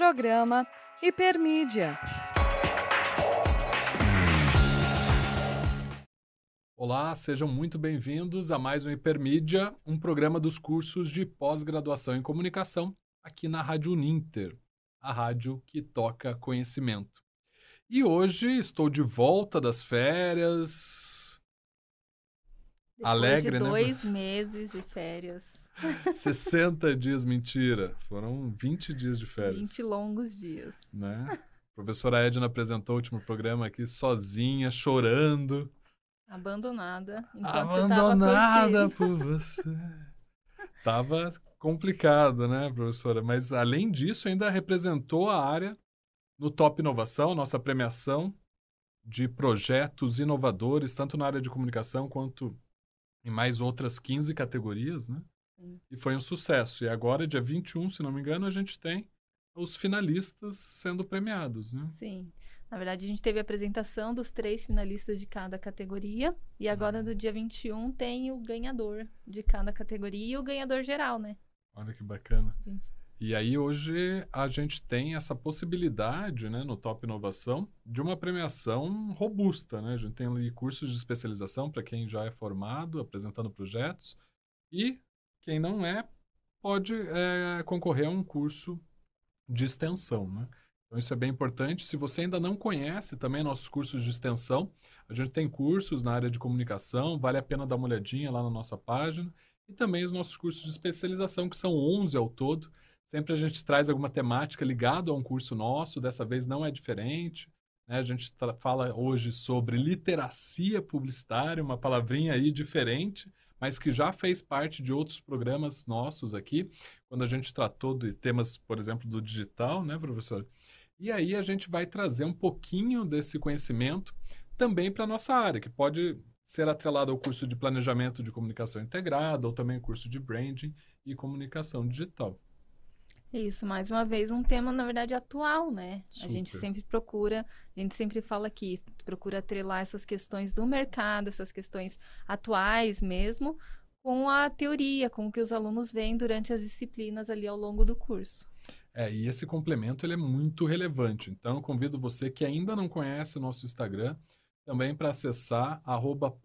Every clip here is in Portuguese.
Programa Hipermídia. Olá, sejam muito bem-vindos a mais um Hipermídia, um programa dos cursos de pós-graduação em comunicação aqui na Rádio Uninter, a rádio que toca conhecimento. E hoje estou de volta das férias. Depois Alegre, de né? dois meses de férias. 60 dias, mentira. Foram 20 dias de férias. 20 longos dias. Né? A professora Edna apresentou o último programa aqui sozinha, chorando. Abandonada. Abandonada você por você. Tava complicado, né, professora? Mas além disso, ainda representou a área no Top Inovação, nossa premiação de projetos inovadores, tanto na área de comunicação quanto em mais outras 15 categorias, né? Sim. E foi um sucesso. E agora, dia 21, se não me engano, a gente tem os finalistas sendo premiados, né? Sim. Na verdade, a gente teve a apresentação dos três finalistas de cada categoria. E agora, Uhum. no dia 21, tem o ganhador de cada categoria e o ganhador geral, né? Olha que bacana. Gente, E aí hoje a gente tem essa possibilidade, né, no Top Inovação, de uma premiação robusta, né? A gente tem ali cursos de especialização para quem já é formado, apresentando projetos, e quem não é pode é, concorrer a um curso de extensão, né? Então isso é bem importante. Se você ainda não conhece também nossos cursos de extensão, a gente tem cursos na área de comunicação, vale a pena dar uma olhadinha lá na nossa página, e também os nossos cursos de especialização, que são 11 ao todo. Sempre a gente traz alguma temática ligada a um curso nosso, dessa vez não é diferente. né? A gente fala hoje sobre literacia publicitária, uma palavrinha aí diferente, mas que já fez parte de outros programas nossos aqui, quando a gente tratou de temas, por exemplo, do digital, né, professor? E aí a gente vai trazer um pouquinho desse conhecimento também para a nossa área, que pode ser atrelado ao curso de planejamento de comunicação integrada ou também curso de branding e comunicação digital. Isso, mais uma vez, um tema, na verdade, atual, né? A gente Super. sempre procura, a gente sempre fala aqui, procura atrelar essas questões do mercado, essas questões atuais mesmo, com a teoria, com o que os alunos veem durante as disciplinas ali ao longo do curso. É, e esse complemento ele é muito relevante. Então, eu convido você que ainda não conhece o nosso Instagram também para acessar arroba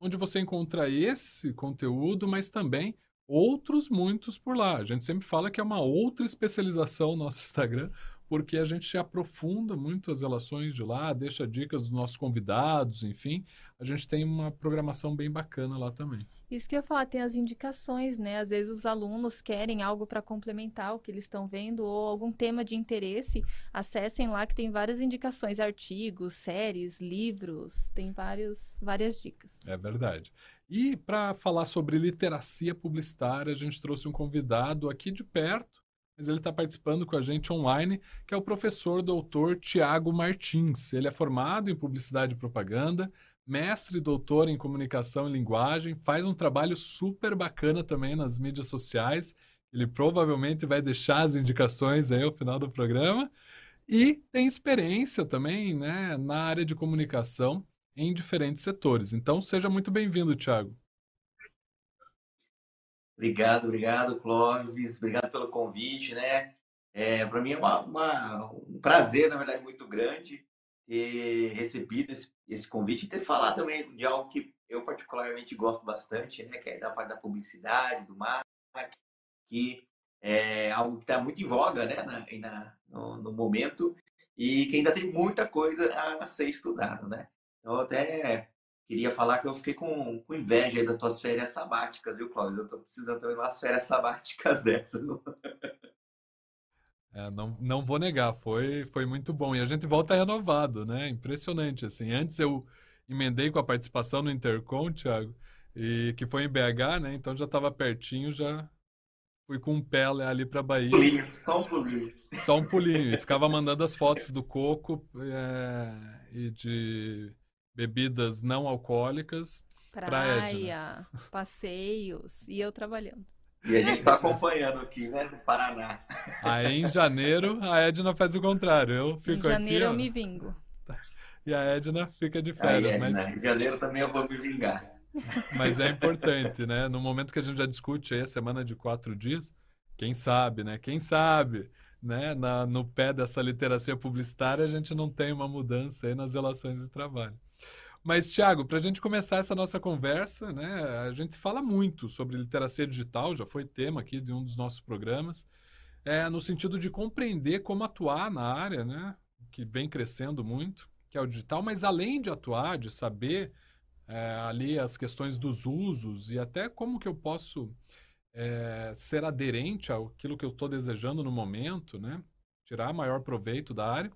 onde você encontra esse conteúdo, mas também outros muitos por lá. A gente sempre fala que é uma outra especialização no nosso Instagram, porque a gente aprofunda muito as relações de lá, deixa dicas dos nossos convidados, enfim. A gente tem uma programação bem bacana lá também. Isso que eu ia falar, tem as indicações, né? Às vezes os alunos querem algo para complementar o que eles estão vendo ou algum tema de interesse. Acessem lá que tem várias indicações, artigos, séries, livros, tem vários, várias dicas. É verdade. E para falar sobre literacia publicitária, a gente trouxe um convidado aqui de perto, mas ele está participando com a gente online, que é o professor doutor Tiago Martins. Ele é formado em publicidade e propaganda, mestre e doutor em comunicação e linguagem, faz um trabalho super bacana também nas mídias sociais. Ele provavelmente vai deixar as indicações aí ao final do programa. E tem experiência também né, na área de comunicação em diferentes setores. Então, seja muito bem-vindo, Thiago. Obrigado, obrigado, Clóvis. Obrigado pelo convite, né? É, Para mim é uma- uma- um prazer, na verdade, muito grande ter recebido esse, esse convite e ter falado também de algo que eu particularmente gosto bastante, né? Que é da parte da publicidade, do marketing, que é algo que está muito em voga, né? Na, na- no, no momento e que ainda tem muita coisa a ser estudado, né? Eu até Queria falar que eu fiquei com, com inveja aí das tuas férias sabáticas, viu, Cláudio? Eu tô precisando também de umas férias sabáticas dessas. não? É, não, não vou negar, foi, foi muito bom. E a gente volta renovado, né? Impressionante, assim. Antes eu emendei com a participação no Intercom, Thiago, e que foi em BH, né? Então já estava pertinho, já fui com um pé ali para Bahia. Pulinho, só um pulinho. Só um pulinho. E ficava mandando as fotos do coco é, e de bebidas não alcoólicas. pra Edna. Praia, passeios e eu trabalhando. E a gente só acompanhando aqui, né, no Paraná. Aí em janeiro a Edna faz o contrário. Eu Em fico janeiro aqui, eu ó, me vingo. e a Edna fica de Aí, férias. mas... Edna, em janeiro também eu vou me vingar. Mas é importante, né? No momento que a gente já discute aí a semana de quatro dias, que quem sabe, né? Quem sabe, né? Na, no pé dessa literacia publicitária, a gente não tem uma mudança aí nas relações de trabalho. Mas, Thiago, para a gente começar essa nossa conversa, né? A gente fala muito sobre literacia digital, já foi tema aqui de um dos nossos programas, é, no sentido de compreender como atuar na área, né? Que vem crescendo muito, que é o digital, mas além de atuar, de saber é, ali as questões dos usos e até como que eu posso é, ser aderente àquilo que eu estou desejando no momento, né? Tirar maior proveito da área,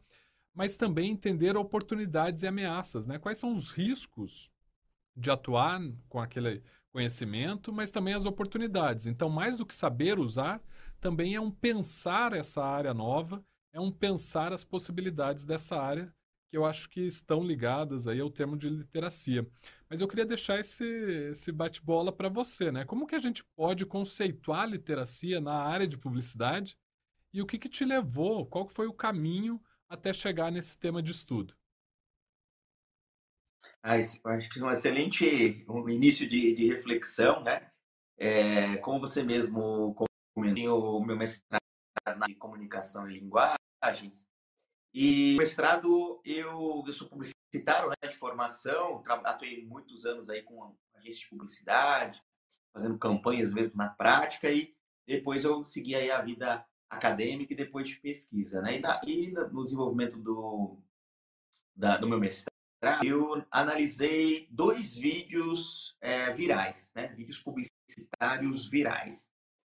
mas também entender oportunidades e ameaças, né? Quais são os riscos de atuar com aquele conhecimento, mas também as oportunidades. Então, mais do que saber usar, também é um pensar essa área nova, é um pensar as possibilidades dessa área que eu acho que estão ligadas aí ao termo de literacia. Mas eu queria deixar esse, esse bate-bola para você, né? Como que a gente pode conceituar literacia na área de publicidade e o que, que te levou, qual foi o caminho até chegar nesse tema de estudo? Ah, acho que é um excelente um início de, de reflexão, né? É, como você mesmo comentou, o meu mestrado em comunicação e linguagens, e o mestrado, eu, eu sou publicitário né, de formação, atuei muitos anos aí com agência de publicidade, fazendo campanhas mesmo na prática, e depois eu segui aí a vida acadêmica e depois de pesquisa. Né? E, na, e no desenvolvimento do, da, do meu mestrado, eu analisei dois vídeos é, virais, né? vídeos publicitários virais.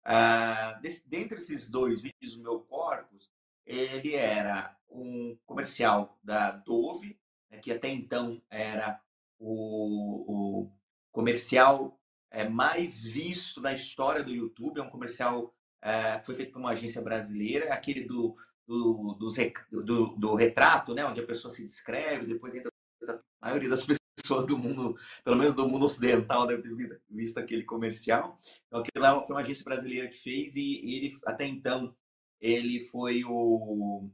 Ah, desse, dentre esses dois vídeos do meu corpus, ele era um comercial da Dove, né, que até então era o, o comercial é, mais visto na história do YouTube. É um comercial é, foi feito por uma agência brasileira, aquele do, do, do, do, retrato, né, onde a pessoa se descreve, depois entra a maioria das pessoas do mundo, pelo menos do mundo ocidental, deve ter visto aquele comercial. Então, aquilo lá foi uma agência brasileira que fez e ele, até então, ele foi o,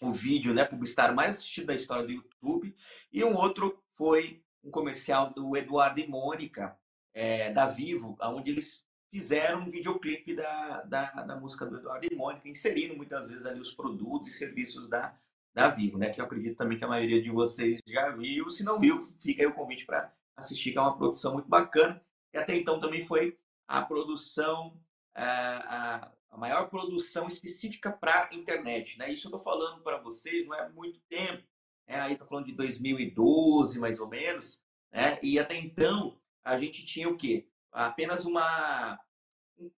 o vídeo né, publicitário mais assistido da história do YouTube. E um outro foi um comercial do Eduardo e Mônica, é, da Vivo, onde eles fizeram um videoclipe da, da, da, música do Eduardo e Mônica, inserindo muitas vezes ali os produtos e serviços da, da Vivo, né? Que eu acredito também que a maioria de vocês já viu. Se não viu, fica aí o convite para assistir, que é uma produção muito bacana. E até então também foi a produção, a, é, a, a maior produção específica para internet, né? Isso eu estou falando para vocês não é muito tempo, né? Aí estou falando de 2012 mais ou menos, né? E até então a gente tinha o quê? Apenas uma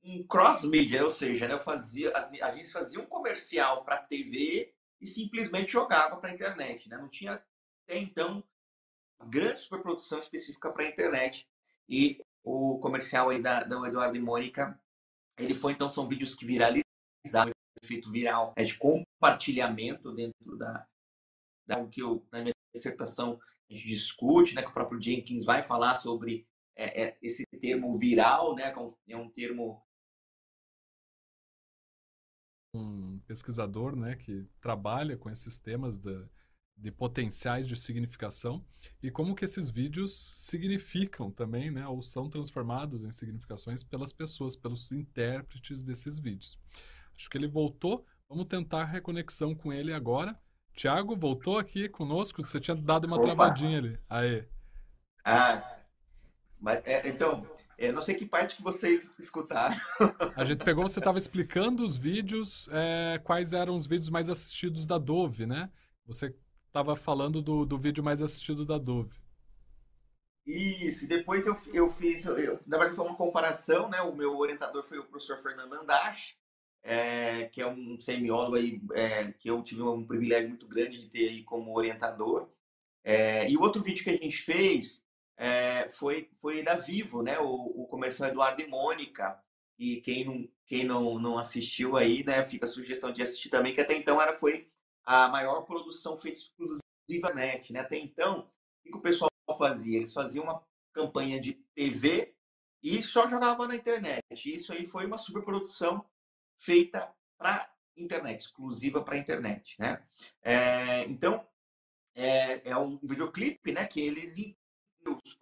um cross media, ou seja, né? eu fazia a gente fazia um comercial para TV e simplesmente jogava para a internet, né? Não tinha até então grande superprodução específica para a internet e o comercial aí da, da Eduardo e Mônica ele foi, então, são vídeos que viralizaram, efeito viral é de compartilhamento dentro da, da que eu, na minha dissertação a gente discute, né, que o próprio Jenkins vai falar sobre é, é, esse termo viral, né, é um é termo um pesquisador, né, que trabalha com esses temas da, de potenciais de significação e como que esses vídeos significam também, né, ou são transformados em significações pelas pessoas, pelos intérpretes desses vídeos. Acho que ele voltou, vamos tentar reconexão com ele agora. Tiago, voltou aqui conosco, você tinha dado uma Opa. travadinha ali. Aê. Ah, mas, é, então, eu não sei que parte que vocês escutaram. A gente pegou, você estava explicando os vídeos, é, quais eram os vídeos mais assistidos da Dove, né? Você estava falando do, do vídeo mais assistido da Dove. Isso, e depois eu, eu fiz, eu, na verdade foi uma comparação, né? O meu orientador foi o professor Fernando Andache, é, que é um semiólogo aí, é, que eu tive um privilégio muito grande de ter aí como orientador. É, e o outro vídeo que a gente fez é, foi, foi da Vivo, né? O, o comercial Eduardo e Mônica. E quem não, quem não, não assistiu aí, né? Fica a sugestão de assistir também, que até então era, foi a maior produção feita exclusiva net. Né? Até então, o que o pessoal fazia? Eles faziam uma campanha de TV e só jogava na internet. Isso aí foi uma superprodução feita para internet, exclusiva para internet. Né? É, então, é, é, um videoclipe né, que eles os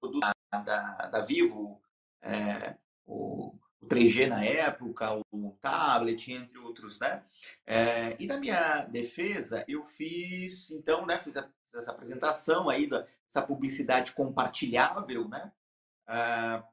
produtos da, da, da Vivo, é, o, o 3G na época, o tablet, entre outros, né? É, e na minha defesa, eu fiz, então, né, fiz, a, essa apresentação aí dessa publicidade compartilhável, né? Ah,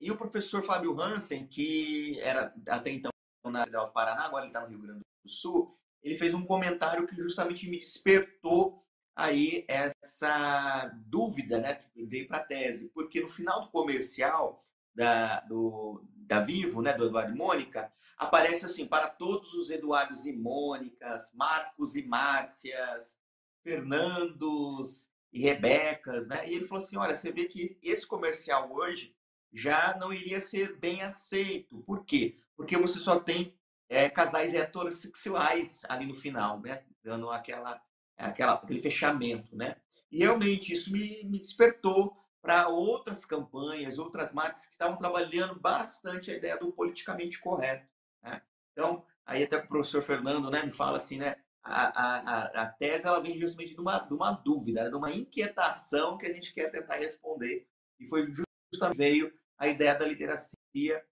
e o professor Fábio Hansen, que era até então na Federal do Paraná, agora ele está no Rio Grande do Sul, ele fez um comentário que justamente me despertou aí essa dúvida, né, que veio para a tese, porque no final do comercial da, do, da Vivo, né, do Eduardo e Mônica, aparece assim, para todos os Eduardos e Mônicas, Marcos e Márcias, Fernandos e Rebecas, né? E ele falou assim, olha, você vê que esse comercial hoje já não iria ser bem aceito. Por quê? Porque você só tem é, casais heterossexuais ali no final, né? Dando aquela, aquela, aquele fechamento, né? E realmente isso me, me despertou para outras campanhas, outras marcas que estavam trabalhando bastante a ideia do politicamente correto. Né? Então, aí até o professor Fernando né, me fala assim, né? A, a, a tese ela vem justamente de uma, de uma dúvida, né, de uma inquietação que a gente quer tentar responder. E foi justamente veio a ideia da literacia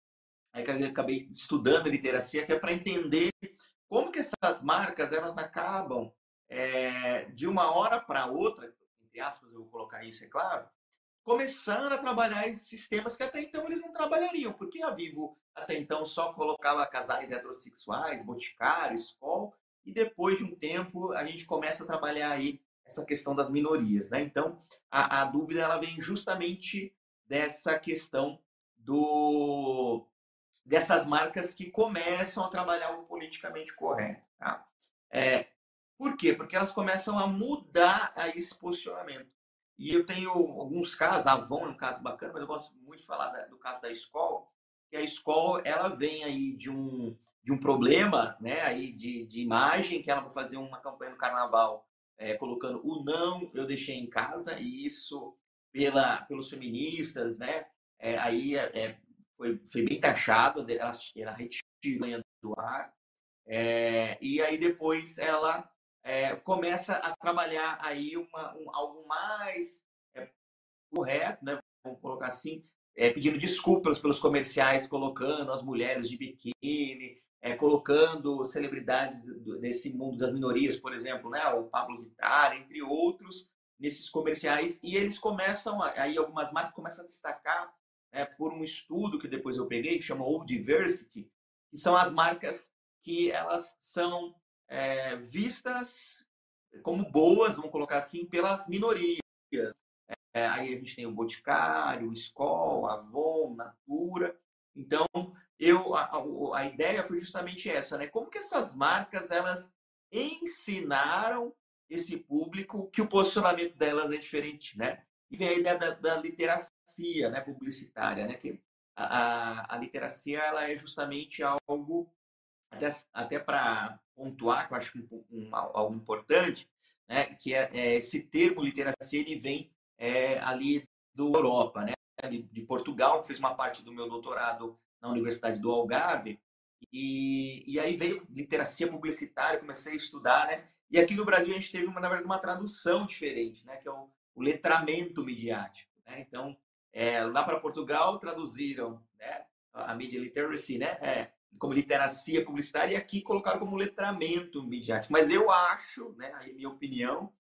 Aí que eu acabei estudando literacia, que é para entender como que essas marcas elas acabam é, de uma hora para outra, entre aspas, eu vou colocar isso, é claro, começando a trabalhar em sistemas que até então eles não trabalhariam, porque a Vivo até então só colocava casais heterossexuais, boticário, escola, e depois de um tempo a gente começa a trabalhar aí essa questão das minorias, né? Então a, a dúvida ela vem justamente dessa questão do dessas marcas que começam a trabalhar o politicamente correto. Tá? É, por quê? Porque elas começam a mudar esse posicionamento. E eu tenho alguns casos, a Avon é um caso bacana, mas eu gosto muito de falar do caso da escola, que a escola ela vem aí de um, de um problema né, aí de, de imagem, que ela vai fazer uma campanha no carnaval é, colocando o não eu deixei em casa, e isso pela, pelos feministas, né? É, aí é foi, foi bem taxado, ela, ela retirou do ar. É, e aí depois ela é, começa a trabalhar aí uma, um, algo mais é, correto, né? vamos colocar assim, é, pedindo desculpas pelos comerciais, colocando as mulheres de biquíni, colocando celebridades desse mundo das minorias, por exemplo, né? o Pablo Vittar, entre outros, nesses comerciais, e eles começam, aí algumas marcas começam a destacar é, por um estudo que depois eu peguei, que chama Old Diversity, que são as marcas que elas são é, vistas como boas, vamos colocar assim, pelas minorias. É, aí a gente tem o Boticário, o Skol, Avon, Natura. Então, eu, a, a, ideia foi justamente essa, né? Como que essas marcas, elas ensinaram esse público que o posicionamento delas é diferente, né? E vem a ideia da, da literacia né, publicitária, né? Que a, a, a literacia ela é justamente algo, até, até para pontuar, que eu acho um, um, algo importante, né? Que é, é, esse termo literacia, ele vem é, ali do Europa, né? De, de Portugal, que fez uma parte do meu doutorado na Universidade do Algarve, e, e aí veio literacia publicitária, comecei a estudar, né? E aqui no Brasil a gente teve, uma, na verdade, uma tradução diferente, né? Que é o, o letramento midiático. Né? Então, é, lá para Portugal traduziram né, a media literacy né, é, como literacia publicitária e aqui colocaram como letramento midiático. Mas eu acho, né, aí minha opinião,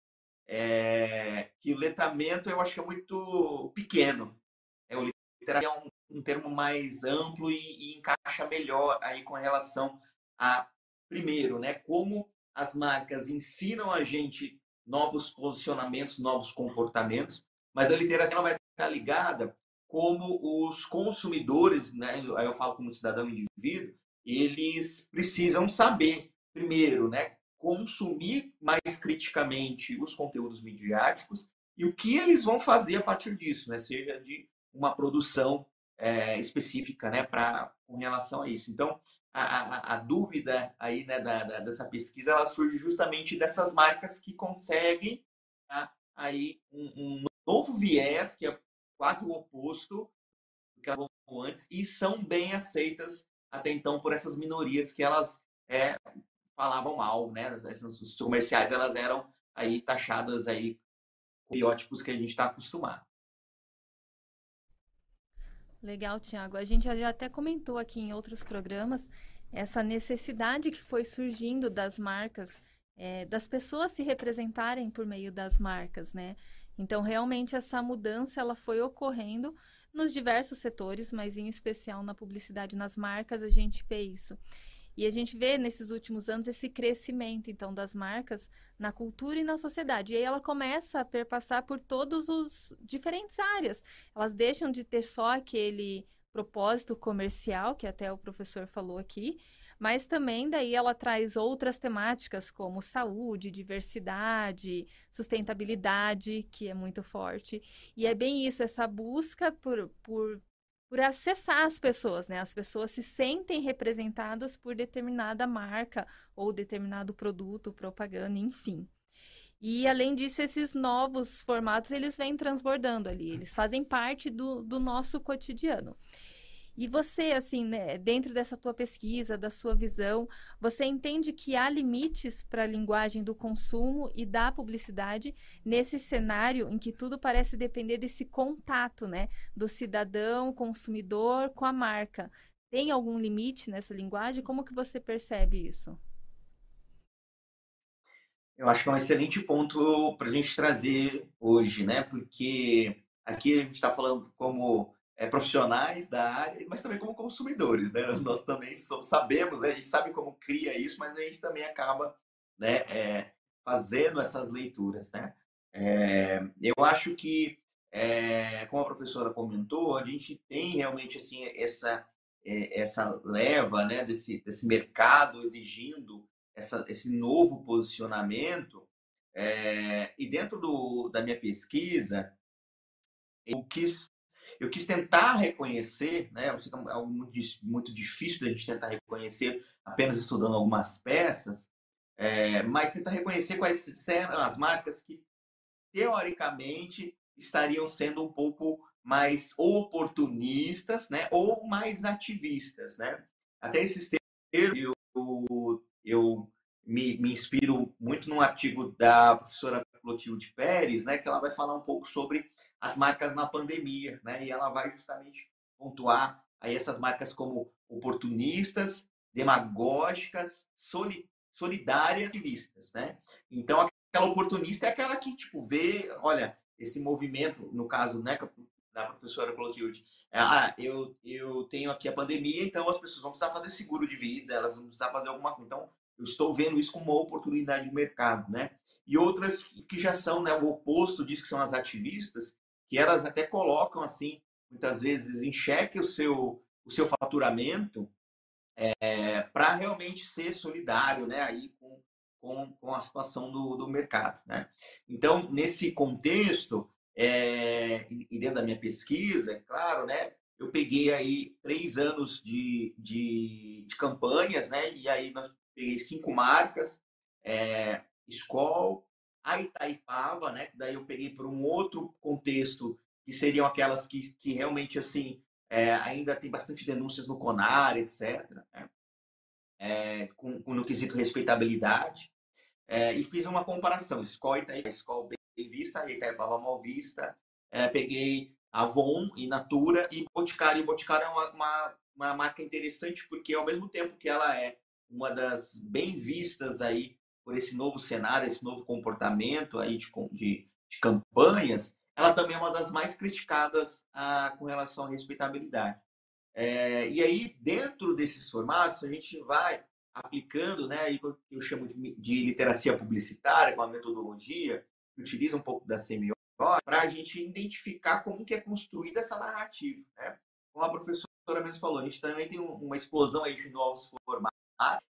é, que o letramento eu acho que é muito pequeno. É, o literacia é um, um termo mais amplo e, e encaixa melhor aí com relação a, primeiro, né, como as marcas ensinam a gente novos posicionamentos, novos comportamentos, mas a literacia vai estar ligada como os consumidores, né, aí eu falo como cidadão indivíduo, eles precisam saber, primeiro, né, consumir mais criticamente os conteúdos midiáticos e o que eles vão fazer a partir disso, né, seja de uma produção é, específica, né, para com relação a isso. Então, a, a, a dúvida aí né, da, da, dessa pesquisa ela surge justamente dessas marcas que conseguem tá, aí um, um, novo viés que é quase o oposto do que elas antes e são bem aceitas até então por essas minorias que elas é, falavam mal, né? Os comerciais elas eram aí taxadas aí com biótipos que a gente está acostumado. Legal, Tiago. A gente já até comentou aqui em outros programas essa necessidade que foi surgindo das marcas, é, das pessoas se representarem por meio das marcas, né? Então, realmente, essa mudança ela foi ocorrendo nos diversos setores, mas em especial na publicidade, nas marcas, a gente vê isso. E a gente vê nesses últimos anos esse crescimento, então, das marcas na cultura e na sociedade. E aí ela começa a perpassar por todos os diferentes áreas. Elas deixam de ter só aquele propósito comercial, que até o professor falou aqui, mas também daí ela traz outras temáticas como saúde, diversidade, sustentabilidade, que é muito forte. E é bem isso, essa busca por, por por acessar as pessoas, né? As pessoas se sentem representadas por determinada marca ou determinado produto, propaganda, enfim. E além disso, esses novos formatos eles vêm transbordando ali, eles fazem parte do, do nosso cotidiano. E você, assim, né, dentro dessa tua pesquisa, da sua visão, você entende que há limites para a linguagem do consumo e da publicidade nesse cenário em que tudo parece depender desse contato, né, do cidadão, consumidor com a marca. Tem algum limite nessa linguagem? Como que você percebe isso? Eu acho que é um excelente ponto para a gente trazer hoje, né? Porque aqui a gente está falando como é, profissionais da área, mas também como consumidores, né? Nós também somos, sabemos, né? A gente sabe como cria isso, mas a gente também acaba, né? É, fazendo essas leituras, né? É, eu acho que, como a professora comentou, a gente tem realmente assim essa essa leva, né? Desse desse mercado exigindo essa, esse novo posicionamento. E dentro do, da minha pesquisa, eu quis eu quis tentar reconhecer, né? É algo muito, difícil da gente tentar reconhecer apenas estudando algumas peças, é, mas tentar reconhecer quais serão as marcas que teoricamente estariam sendo um pouco mais oportunistas, né? Ou mais ativistas, né? Até esses termos eu, eu me, me inspiro muito num artigo da professora Clotilde Pérez, né? Que ela vai falar um pouco sobre as marcas na pandemia, né? E ela vai justamente pontuar aí essas marcas como oportunistas, demagógicas, solidárias e vistas, né? Então, aquela oportunista é aquela que, tipo, vê, olha, esse movimento, no caso, né, da professora Clotilde, é, ah, eu, eu tenho aqui a pandemia, então as pessoas vão precisar fazer seguro de vida, elas vão precisar fazer alguma coisa. Então, eu estou vendo isso como uma oportunidade de mercado, né? E outras que já são né, o oposto disso, que são as ativistas, que elas até colocam assim muitas vezes em xeque o seu o seu faturamento é, para realmente ser solidário né aí com, com, com a situação do, do mercado né então nesse contexto é, e dentro da minha pesquisa é claro né eu peguei aí três anos de, de, de campanhas né e aí nós peguei cinco marcas é, Skol, a Itaipava, né? Daí eu peguei para um outro contexto que seriam aquelas que, que realmente assim é, ainda tem bastante denúncias no Conar, etc. Né? É, com, com, no quesito respeitabilidade. É, e fiz uma comparação, Skol Itaipava, Skol bem vista, Itaipava mal vista. Peguei Avon e Natura e Boticário. E Boticário é uma, uma, uma marca interessante porque ao mesmo tempo que ela é uma das bem vistas aí por esse novo cenário, esse novo comportamento aí de, de, de campanhas, ela também é uma das mais criticadas ah, com relação à respeitabilidade. É, e aí, dentro desses formatos, a gente vai aplicando, né, aí eu chamo de, de literacia publicitária, uma metodologia que utiliza um pouco da semiótica, para a gente identificar como que é construída essa narrativa. Né? Como a professora mesmo falou, a gente também tem uma explosão aí de novos formatos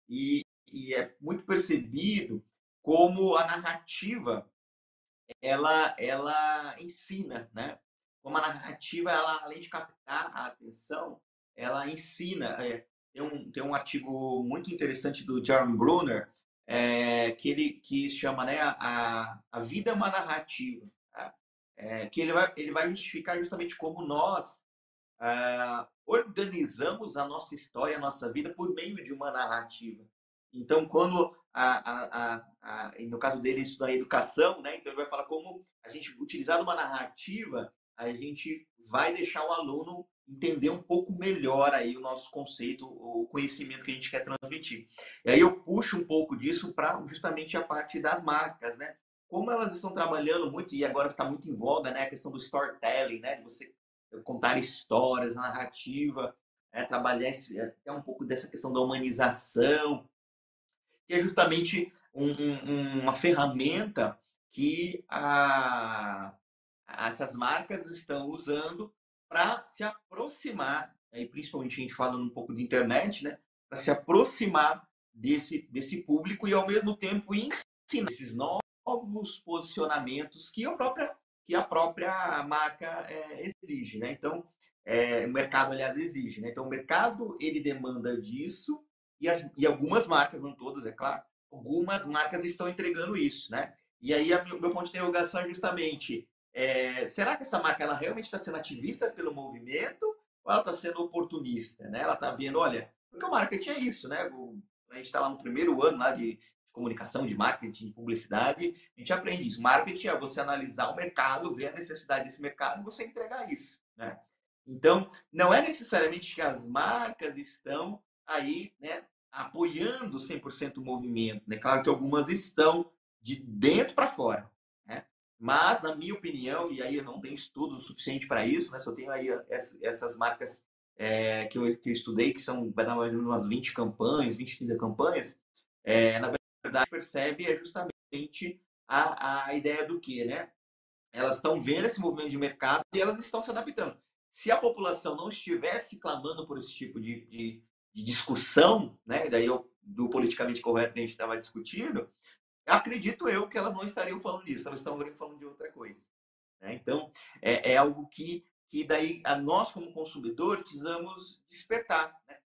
e, e é muito percebido como a narrativa ela ela ensina, né? Como a narrativa ela além de captar a atenção, ela ensina. É, tem um tem um artigo muito interessante do Jaron Brunner é, que ele que chama né a, a vida é uma narrativa, tá? é, que ele vai ele vai justificar justamente como nós ah, organizamos a nossa história, a nossa vida por meio de uma narrativa. Então, quando, a, a, a, no caso dele, isso da educação, né? então ele vai falar como a gente, utilizar uma narrativa, a gente vai deixar o aluno entender um pouco melhor aí o nosso conceito, o conhecimento que a gente quer transmitir. E aí eu puxo um pouco disso para justamente a parte das marcas, né? Como elas estão trabalhando muito, e agora está muito em voga, né? A questão do storytelling, né? De você contar histórias, narrativa, é, trabalhar esse, até um pouco dessa questão da humanização, que é justamente um, um, uma ferramenta que a, essas marcas estão usando para se aproximar, aí principalmente a gente falando um pouco de internet, né, para se aproximar desse, desse público e ao mesmo tempo ensinar esses novos posicionamentos que a própria, que a própria marca é, exige. Né? Então, é, o mercado, aliás, exige. Né? Então, o mercado ele demanda disso e, as, e algumas marcas, não todas, é claro, algumas marcas estão entregando isso. Né? E aí, meu ponto de interrogação é justamente é, será que essa marca ela realmente está sendo ativista pelo movimento ou ela está sendo oportunista? Né? Ela está vendo, olha, porque o marketing é isso, né? O, a gente está lá no primeiro ano lá de comunicação, de marketing, de publicidade, a gente aprende isso. Marketing é você analisar o mercado, ver a necessidade desse mercado e você entregar isso, né? Então, não é necessariamente que as marcas estão aí, né, apoiando 100% o movimento, né? Claro que algumas estão de dentro para fora, mas, na minha opinião, e aí eu não tenho estudo suficiente para isso, né? Só tenho aí essas marcas é, que, eu, que eu estudei, que são vai dar mais ou menos umas 20 campanhas, 20, 30 campanhas. É, na verdade, percebe é justamente a, a ideia do que, né? Elas estão vendo esse movimento de mercado e elas estão se adaptando. Se a população não estivesse clamando por esse tipo de, de, de discussão, né? Daí eu, do politicamente correto que a gente estava discutindo, acredito eu que elas não estariam falando disso, elas estariam falando de outra coisa. Né? Então, é, é, algo que, que daí a nós, como consumidor, precisamos despertar. Né?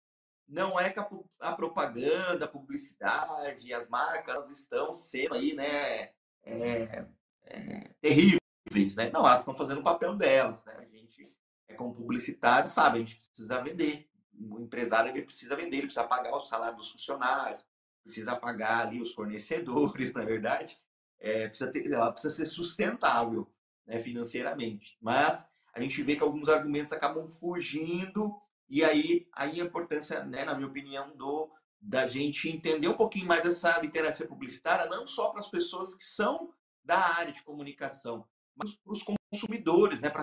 Não é que a, a, propaganda, a publicidade, as marcas estão sendo aí, né, é, é, terríveis, né? Não, elas estão fazendo o papel delas, né? A gente, é como publicitário, sabe, a gente precisa vender. O empresário ele precisa vender, ele precisa pagar o salário dos funcionários, precisa pagar ali os fornecedores, na verdade, é, precisa ter, ela precisa ser sustentável né, financeiramente. Mas a gente vê que alguns argumentos acabam fugindo e aí, aí a importância, né, na minha opinião, do da gente entender um pouquinho mais dessa literacia publicitária, não só para as pessoas que são da área de comunicação, mas para os consumidores, né, para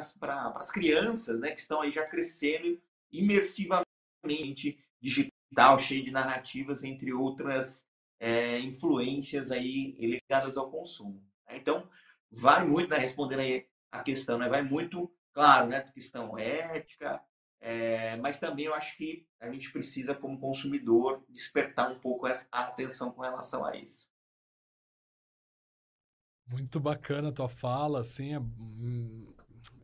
as crianças né, que estão aí já crescendo imersivamente digital tal, cheio de narrativas, entre outras é, influências aí ligadas ao consumo. Né? Então, vai muito, né, respondendo aí a questão, né, vai muito, claro, né, questão ética, é, mas também eu acho que a gente precisa, como consumidor, despertar um pouco a atenção com relação a isso. Muito bacana a tua fala, assim, é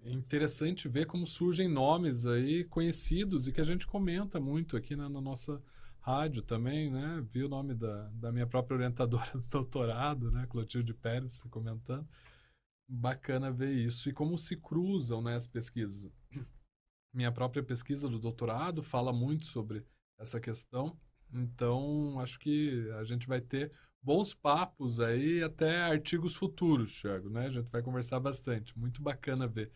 é interessante ver como surgem nomes aí conhecidos e que a gente comenta muito aqui na, na nossa rádio também, né? Vi o nome da, da minha própria orientadora do doutorado, né? Clotilde Pérez comentando. Bacana ver isso e como se cruzam né, as pesquisas. Minha própria pesquisa do doutorado fala muito sobre essa questão, então acho que a gente vai ter bons papos aí, até artigos futuros, Thiago, né? A gente vai conversar bastante. Muito bacana ver.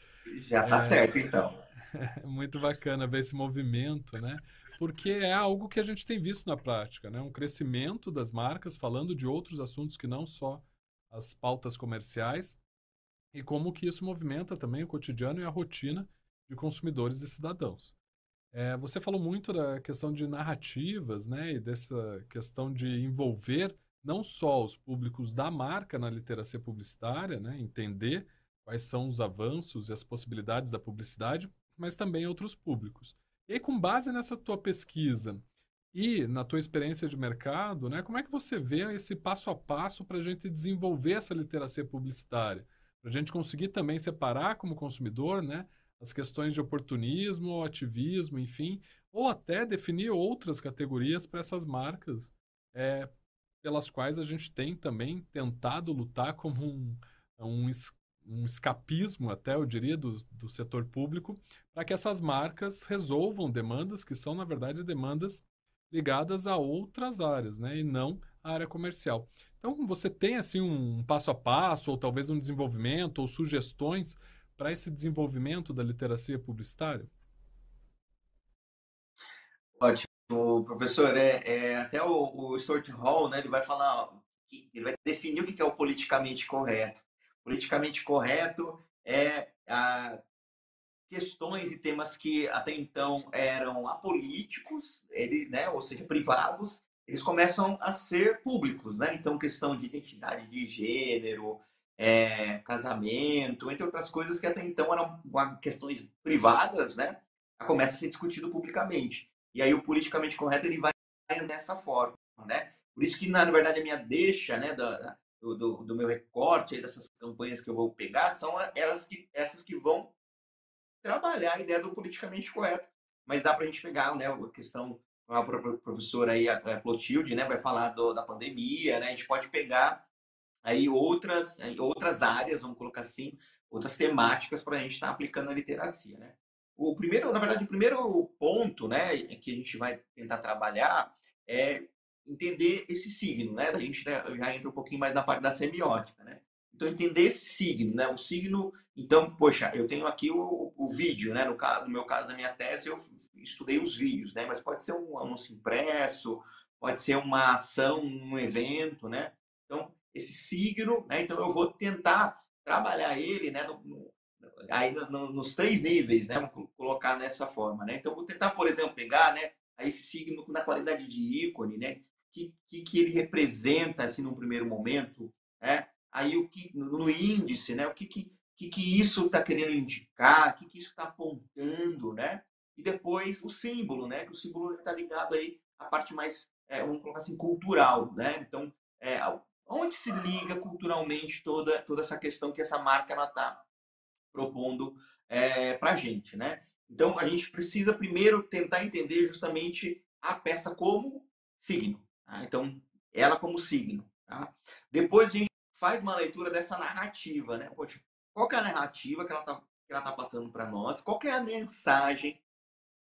Já tá é, certo, então. muito bacana ver esse movimento, né? Porque é algo que a gente tem visto na prática, né? Um crescimento das marcas falando de outros assuntos que não só as pautas comerciais e como que isso movimenta também o cotidiano e a rotina de consumidores e cidadãos. É, você falou muito da questão de narrativas, né? E dessa questão de envolver não só os públicos da marca na literacia publicitária, né, entender quais são os avanços e as possibilidades da publicidade, mas também outros públicos. E aí, com base nessa tua pesquisa e na tua experiência de mercado, né, como é que você vê esse passo a passo para a gente desenvolver essa literacia publicitária? Para a gente conseguir também separar como consumidor né, as questões de oportunismo, ativismo, enfim, ou até definir outras categorias para essas marcas é, pelas quais a gente tem também tentado lutar como um, um, um escapismo, até eu diria, do, do setor público, para que essas marcas resolvam demandas que são, na verdade, demandas ligadas a outras áreas, né, e não à área comercial. Então, você tem assim um passo a passo, ou talvez um desenvolvimento, ou sugestões para esse desenvolvimento da literacia publicitária? Ótimo, professor. É, é até o, o Stuart Hall, né? Ele vai falar, ele vai definir o que é o politicamente correto. Politicamente correto é a, questões e temas que até então eram apolíticos, ele, né, ou seja, privados, eles começam a ser públicos, né? Então, questão de identidade de gênero, é, casamento, entre outras coisas que até então eram questões privadas, né? Começa a ser discutido publicamente. E aí o politicamente correto ele vai dessa forma, né? Por isso que, na verdade, a minha deixa, né, do, do, do meu recorte dessas campanhas que eu vou pegar são elas que, essas que vão trabalhar a ideia do politicamente correto. Mas dá para a gente pegar né, a questão, a professora aí, a Clotilde, né, vai falar do, da pandemia, né? A gente pode pegar aí outras, outras áreas, vamos colocar assim, outras temáticas para a gente estar tá aplicando a literacia, né? O primeiro, na verdade, o primeiro ponto, né, que a gente vai tentar trabalhar é entender esse signo, né? A gente né, já entra um pouquinho mais na parte da semiótica, né? Então, entender esse signo, né? O signo, então, poxa, eu tenho aqui o, o vídeo, né? No, caso, no meu caso, da minha tese, eu estudei os vídeos, né? Mas pode ser um anúncio impresso, pode ser uma ação, um evento, né? Então, esse signo, né? Então, eu vou tentar trabalhar ele, né? No, no, aí no, nos três níveis, né? Vamos colocar nessa forma, né? Então, vou tentar, por exemplo, pegar, né? esse signo na qualidade de ícone, né? Que, que, que ele representa, assim, num primeiro momento, né? Aí, o que, no índice, né? O que, que, que, que isso está querendo indicar? O que, que isso está apontando, né? E depois o símbolo, né? Que o símbolo está ligado aí à parte mais, é, vamos colocar assim, cultural, né? Então, é, onde se liga culturalmente toda, toda essa questão que essa marca está propondo é, para a gente, né? Então, a gente precisa primeiro tentar entender justamente a peça como signo. Tá? Então, ela como signo. Tá? Depois, a gente faz uma leitura dessa narrativa, né? Poxa, qual é a narrativa que ela está que ela tá passando para nós? Qual é a mensagem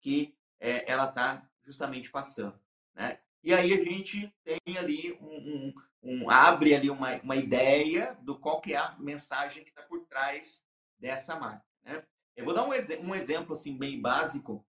que é, ela está justamente passando, né? E aí a gente tem ali um, um, um, abre ali uma, uma ideia do qual que é a mensagem que está por trás dessa marca, né? Eu vou dar um, um exemplo assim bem básico,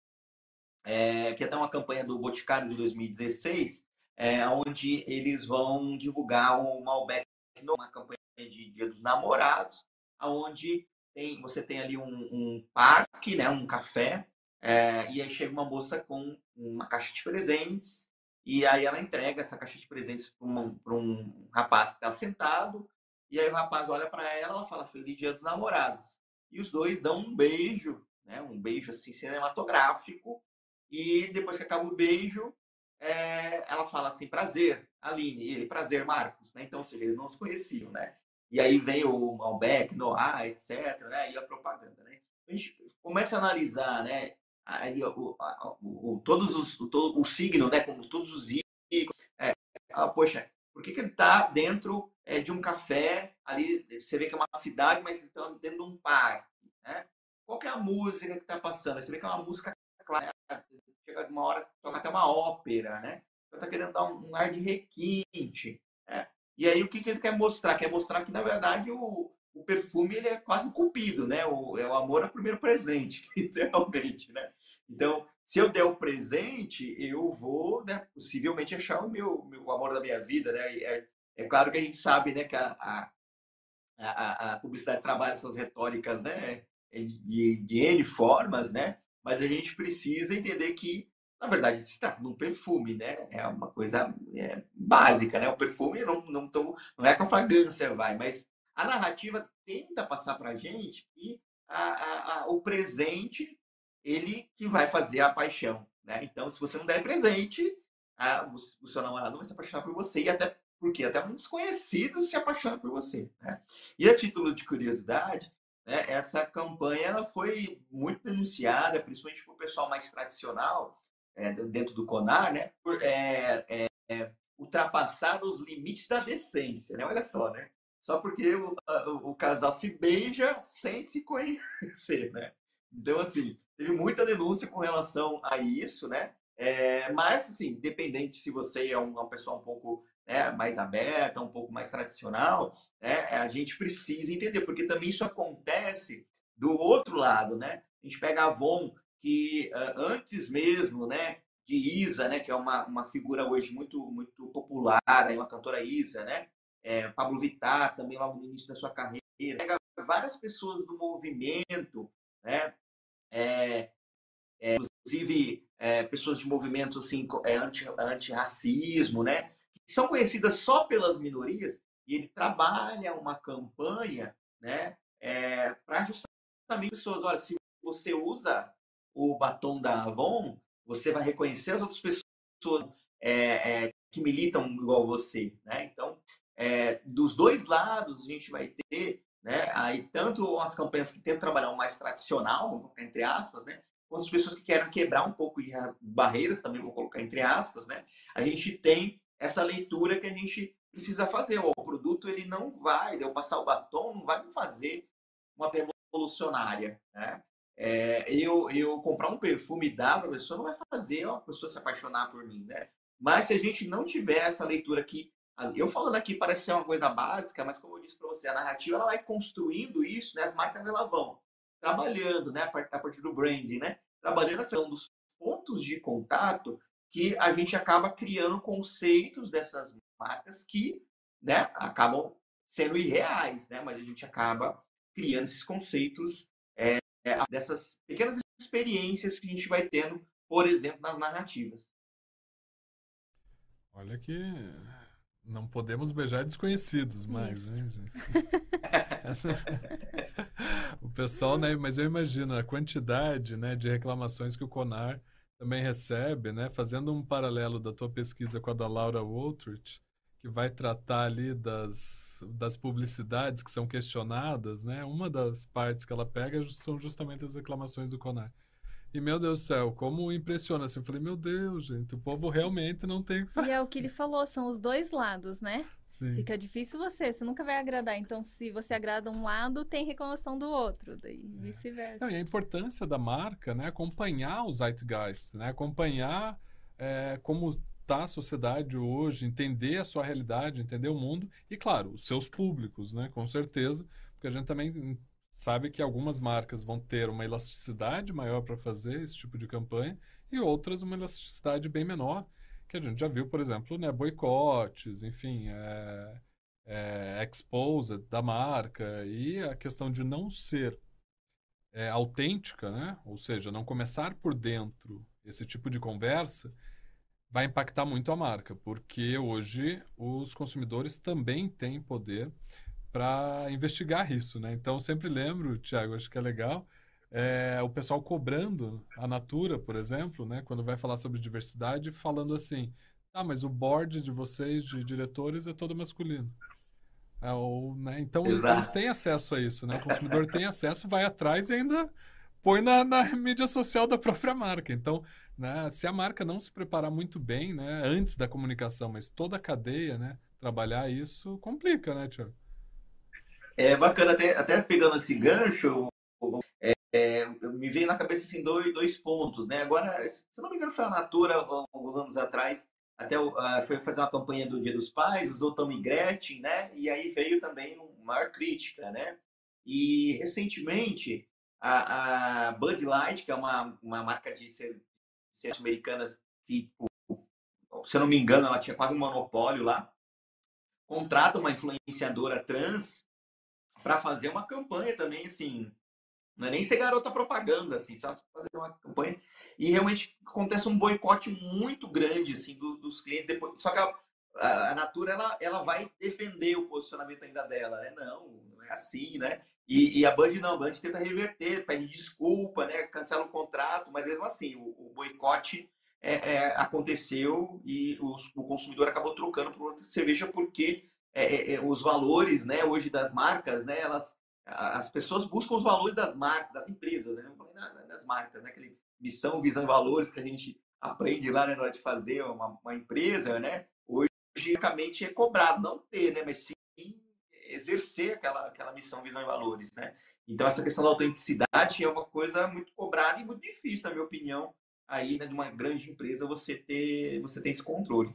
é, que é uma campanha do Boticário de 2016, é, onde eles vão divulgar o Malbec uma campanha de Dia dos Namorados, onde tem, você tem ali um, um parque, né, um café, é, e aí chega uma moça com uma caixa de presentes, e aí ela entrega essa caixa de presentes para um, um rapaz que está sentado, e aí o rapaz olha para ela, ela fala Feliz Dia dos Namorados. E os dois dão um beijo, né? Um beijo assim cinematográfico. E depois que acaba o beijo, é, ela fala assim, prazer, Aline, e ele, prazer, Marcos, né? Então, ou seja, eles não se conheciam, né? E aí vem o Malbec, Noah, etc, né? E a propaganda, né? A gente começa a analisar, né? Aí, o, o, o, todos os, o, todo, o signo, né? Como todos os ícones. É, ah, poxa, por que, que ele está dentro é, de um café ali? Você vê que é uma cidade, mas está dentro de um parque. Né? Qual é a música que está passando? Você vê que é uma música clara. Chega uma hora, toca até uma ópera, né? Então está querendo dar um, um, ar de requinte. Né? E aí o que, que ele quer mostrar? Quer mostrar que, na verdade, o, o perfume ele é quase um cupido, né? O, é o amor ao primeiro presente, literalmente, né? Então, se eu der o presente, eu vou, né, possivelmente achar o meu, meu amor da minha vida, né? É, é claro que a gente sabe, né, que a, a, a, publicidade trabalha essas retóricas, né, de, de N formas, né? Mas a gente precisa entender que, na verdade, se trata de um perfume, né? É uma coisa é, básica, né? O perfume não, não, não é com a fragrância, vai, mas a narrativa tenta passar para a gente que a, a, o presente ele que vai fazer a paixão, né? Então, se você não der presente, a, o seu namorado vai se apaixonar por você e até porque até um desconhecido se apaixona por você, né? E a título de curiosidade, né, essa campanha ela foi muito denunciada, principalmente por pessoal mais tradicional é, dentro do Conar, né? Por é, é, é, ultrapassar os limites da decência, né? Olha só, né? Só porque o, o, o casal se beija sem se conhecer, né? Então, assim, teve muita denúncia com relação a isso, né? É, mas, assim, independente se você é uma pessoa um pouco né, mais aberta, um pouco mais tradicional, né, a gente precisa entender, porque também isso acontece do outro lado, né? A gente pega a Avon, que uh, antes mesmo, né, de Isa, né, que é uma, uma figura hoje muito muito popular, aí uma cantora Isa, né? É, Pablo Vittar também logo no início da sua carreira. Pega várias pessoas do movimento, né? É, é, inclusive é, pessoas de movimentos assim, é, anti, anti-racismo, né? Que são conhecidas só pelas minorias, e ele trabalha uma campanha né, é, para justamente pessoas, olha, se você usa o batom da Avon, você vai reconhecer as outras pessoas é, que militam igual você, né? Então, dos dois lados a gente vai ter, né? Aí tanto as campanhas que tentam trabalhar o mais tradicional, entre aspas, né? Quanto as pessoas que querem quebrar um pouco de barreiras, também vou colocar entre aspas, né? A gente tem essa leitura que a gente precisa fazer. O produto ele não vai, eu passar o batom não vai me fazer uma revolucionária, né? É, eu, eu comprar um perfume da pessoa não vai fazer a pessoa se apaixonar por mim, né? Mas se a gente não tiver essa leitura aqui, eu falando aqui parece ser uma coisa básica, mas como eu disse para você, a narrativa ela vai construindo isso, né? As marcas elas vão trabalhando, né? A partir do branding, né? Trabalhando essa um dos pontos de contato que a gente acaba criando conceitos dessas marcas que, né? Acabam sendo irreais, né? Mas a gente acaba criando esses conceitos é, dessas pequenas experiências que a gente vai tendo, por exemplo, nas narrativas. Olha que não podemos beijar desconhecidos mais, né, gente? Essa... o pessoal, né? Mas eu imagino a quantidade, né, de reclamações que o Conar também recebe, né? Fazendo um paralelo da tua pesquisa com a da Laura Woltrich, que vai tratar ali das, das publicidades que são questionadas, né? Uma das partes que ela pega são justamente as reclamações do CONAR. E, meu Deus do céu, como impressiona, assim, eu falei, meu Deus, gente, o povo realmente não tem... E é o que ele falou, são os dois lados, né? Sim. Fica difícil você, você nunca vai agradar. Então, se você agrada um lado, tem reclamação do outro, daí é. vice-versa. E a importância da marca, né? Acompanhar os zeitgeist, né? Acompanhar é, como está a sociedade hoje, entender a sua realidade, entender o mundo e, claro, os seus públicos, né? Com certeza, porque a gente também sabe que algumas marcas vão ter uma elasticidade maior para fazer esse tipo de campanha e outras uma elasticidade bem menor, que a gente já viu, por exemplo, né, boicotes, enfim, é, é, exposed da marca e a questão de não ser é, autêntica, né? ou seja, não começar por dentro esse tipo de conversa, vai impactar muito a marca, porque hoje os consumidores também têm poder para investigar isso, né? Então, sempre lembro, Tiago, acho que é legal, é, o pessoal cobrando a Natura, por exemplo, né? Quando vai falar sobre diversidade, falando assim, ah, mas o board de vocês, de diretores, é todo masculino. É, ou, né? Então, Exato. eles têm acesso a isso, né? O consumidor tem acesso, vai atrás e ainda põe na, na mídia social da própria marca. Então, né, se a marca não se preparar muito bem, né, antes da comunicação, mas toda a cadeia, né, trabalhar isso complica, né, Tiago? É bacana, até, até pegando esse gancho, é, é, me veio na cabeça assim, dois, dois pontos, né? Agora, se não me engano, foi a Natura, alguns anos atrás, até uh, foi fazer uma campanha do Dia dos Pais, usou Tommy Gretchen, né? E aí veio também uma maior crítica, né? E recentemente a, a Bud Light, que é uma, uma marca de cervejas americanas que, se eu não me engano, ela tinha quase um monopólio lá, contrata uma influenciadora trans para fazer uma campanha também, assim, não é nem ser garota propaganda, assim, sabe? Fazer uma campanha. E realmente acontece um boicote muito grande, assim, do, dos clientes. Depois, só que a, a, Natura, ela, ela vai defender o posicionamento ainda dela, né? Não, não é assim, né? E, e, a Band não, a Band tenta reverter, pede desculpa, né, cancela o contrato, mas mesmo assim, o, o boicote é, é, aconteceu e os, o consumidor acabou trocando por outra cerveja porque é, é, é, os valores, né, hoje das marcas, né, elas, as pessoas buscam os valores das marcas, das empresas, né, não falei nada das marcas, né, aquele missão, visão e valores que a gente aprende lá né, na hora de fazer uma, uma empresa, né, hoje, basicamente, é cobrado, não ter, né, mas sim exercer aquela, aquela missão, visão e valores, né? Então, essa questão da autenticidade é uma coisa muito cobrada e muito difícil, na minha opinião, aí, né, de uma grande empresa, você ter, você ter esse controle.